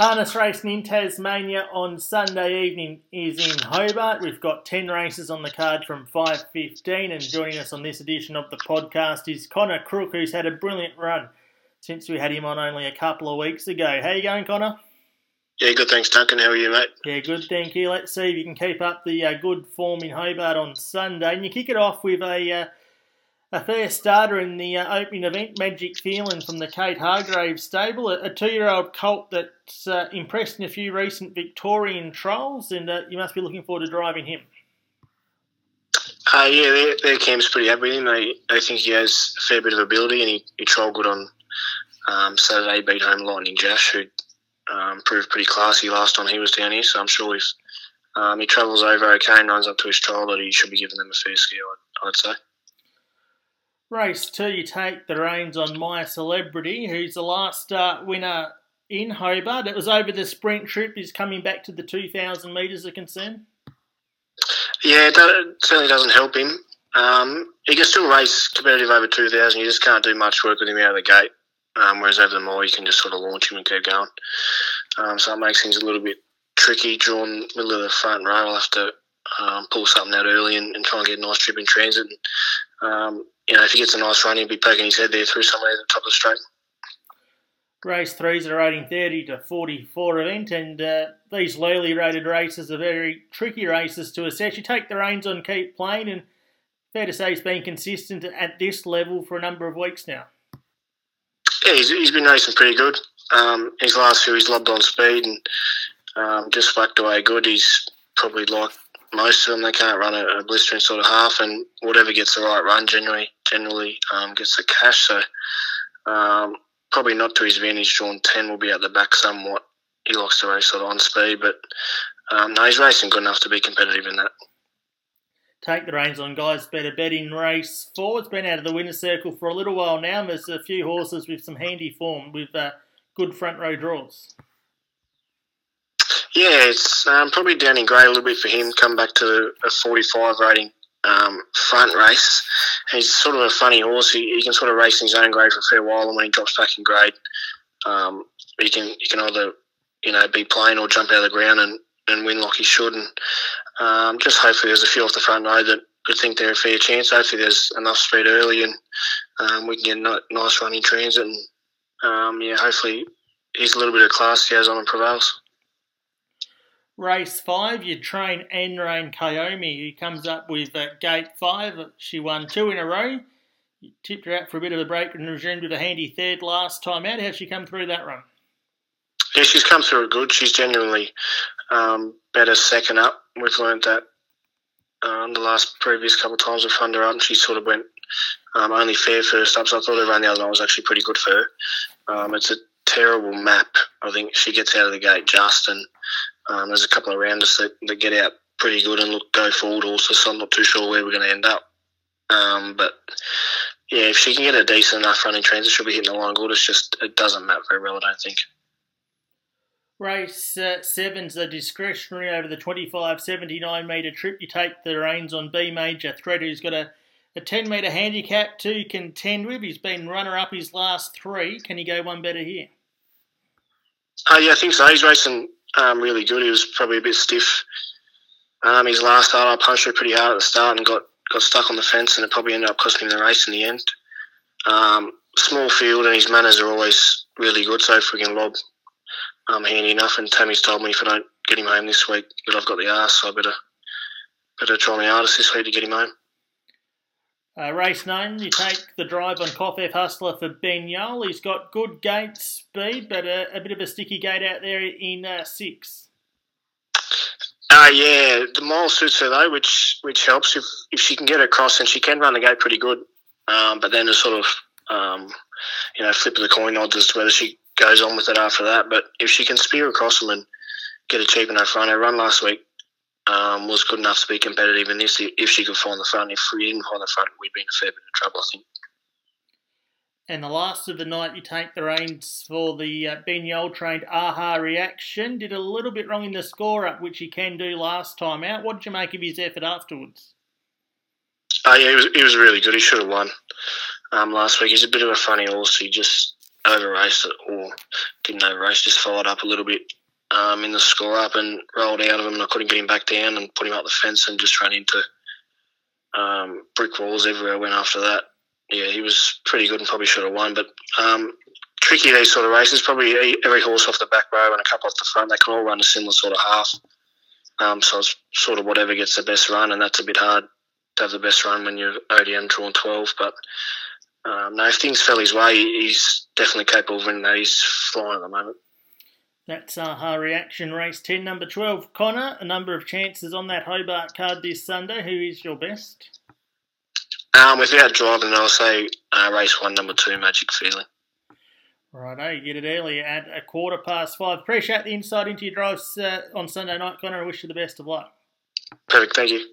Harness racing in Tasmania on Sunday evening is in Hobart. We've got 10 races on the card from 5.15 and joining us on this edition of the podcast is Connor Crook who's had a brilliant run since we had him on only a couple of weeks ago. How you going Connor? Yeah, good thanks Duncan. How are you mate? Yeah, good thank you. Let's see if you can keep up the uh, good form in Hobart on Sunday. And you kick it off with a... Uh, a fair starter in the uh, opening event, Magic Feeling from the Kate Hargrave stable, a, a two-year-old colt that's uh, impressed in a few recent Victorian trials, and uh, you must be looking forward to driving him. Uh, yeah, their, their camp's pretty happy with him. They, they think he has a fair bit of ability, and he, he trialled good on um, Saturday, beat home Lightning Jash, who um, proved pretty classy last time he was down here, so I'm sure if um, he travels over okay and runs up to his trial, that he should be giving them a fair scare, I'd, I'd say. Race two, you take the reins on My Celebrity, who's the last start winner in Hobart. It was over the sprint trip. He's coming back to the 2,000 metres of concern. Yeah, it certainly doesn't help him. Um, he can still race competitive over 2,000. You just can't do much work with him out of the gate. Um, whereas over the mile, you can just sort of launch him and keep going. Um, so it makes things a little bit tricky. Drawn middle of the front row, I'll have to um, pull something out early and, and, try and get a nice trip in transit. And, um, you know, if he gets a nice run, he'll be poking his head there through somewhere at the top of the straight. Race threes are rating 30 to 44 event, and uh, these lowly rated races are very tricky races to assess. You take the reins on Keep Playing, and fair to say he's been consistent at this level for a number of weeks now. Yeah, he's, he's been racing pretty good. Um, his last few, he's lobbed on speed and um, just whacked away good. He's probably like most of them they can't run a, a, blistering sort of half, and whatever gets the right run generally generally um, gets the cash. So um, probably not to his advantage. Drawn ten will be at the back somewhat. He likes to race sort of on speed, but um, no, he's racing good enough to be competitive in that. Take the reins on, guys. Better bet in race four. It's been out of the winner's circle for a little while now. There's a few horses with some handy form with uh, good front row draws. Yeah, it's um, probably down in grade a little bit for him. Come back to a 45 rating um, front race. He's sort of a funny horse. He, he, can sort of race in his own grade for a fair while, and when he drops back in grade, um, he can he can either you know be plain or jump out of the ground and, and win like he should. And um, just hopefully there's a few off the front row that could think they're a fair chance. Hopefully there's enough speed early and um, we can get a nice running transit. And um, yeah, hopefully he's a little bit of class he has on and prevails. Race five, you train Enrain Kayomi, He comes up with uh, gate five. She won two in a row. You tipped her out for a bit of a break and resumed with a handy third last time out. How's she come through that run? Yeah, she's come through it good. She's genuinely um, better second up. We've learned that um, the last previous couple of times we've run her up, she sort of went um, only fair first up. So I thought her run the other one was actually pretty good for her. Um, it's a terrible map. I think she gets out of the gate just, and um, there's a couple of rounders that, that get out pretty good and look go forward also. So I'm not too sure where we're going to end up. Um, but yeah, if she can get a decent enough running transit, she'll be hitting the line good. It's just it doesn't map very well, I don't think. Race uh, seven's a discretionary over the 25 79 metre trip. You take the reins on B Major Threat, who's got a, a 10 metre handicap to contend with. He's been runner up his last three. Can he go one better here? Uh, yeah, I think so. He's racing um, really good. He was probably a bit stiff. Um, his last start, I punched her pretty hard at the start and got, got stuck on the fence, and it probably ended up costing him the race in the end. Um, small field, and his manners are always really good. So can lob um, handy enough, and Tammy's told me if I don't get him home this week, that I've got the arse, so I better better try my hardest this week to get him home. Uh, race nine, you take the drive on Koffef Hustler for Ben Yole. He's got good gate speed, but a, a bit of a sticky gate out there in uh, six. Uh, yeah, the mile suits her though, which which helps if if she can get across and she can run the gate pretty good. Um, but then the sort of um, you know flip of the coin odds as to whether she goes on with it after that. But if she can spear across them and get a cheap enough run, her run last week um, was good enough to be competitive in this. If she could find the front, if we didn't find the front, we'd be in a fair bit of trouble, I think. And the last of the night, you take the reins for the uh, Ben Yole trained Aha reaction. Did a little bit wrong in the score up, which he can do last time out. What did you make of his effort afterwards? Oh, yeah, he was, he was really good. He should have won um, last week. He's a bit of a funny horse. He just over raced it or didn't over race, just followed up a little bit um, in the score up and rolled out of him and I couldn't get him back down and put him up the fence and just ran into um, brick walls everywhere I went after that. Yeah, he was pretty good and probably should have won. But um, tricky these sort of races. Probably every horse off the back row and a couple off the front, they can all run a similar sort of half. Um, so it's sort of whatever gets the best run, and that's a bit hard to have the best run when you're ODM drawn 12. But um, no, if things fell his way, he's definitely capable of winning that. He's flying at the moment. That's Aha Reaction Race 10, number 12. Connor, a number of chances on that Hobart card this Sunday. Who is your best? Um, without driving, I'll say uh, race 1, number 2, Magic Feeling. Righto, you get it early at a quarter past five. Appreciate the insight into your drives uh, on Sunday night, Connor. I wish you the best of luck. Perfect, thank you.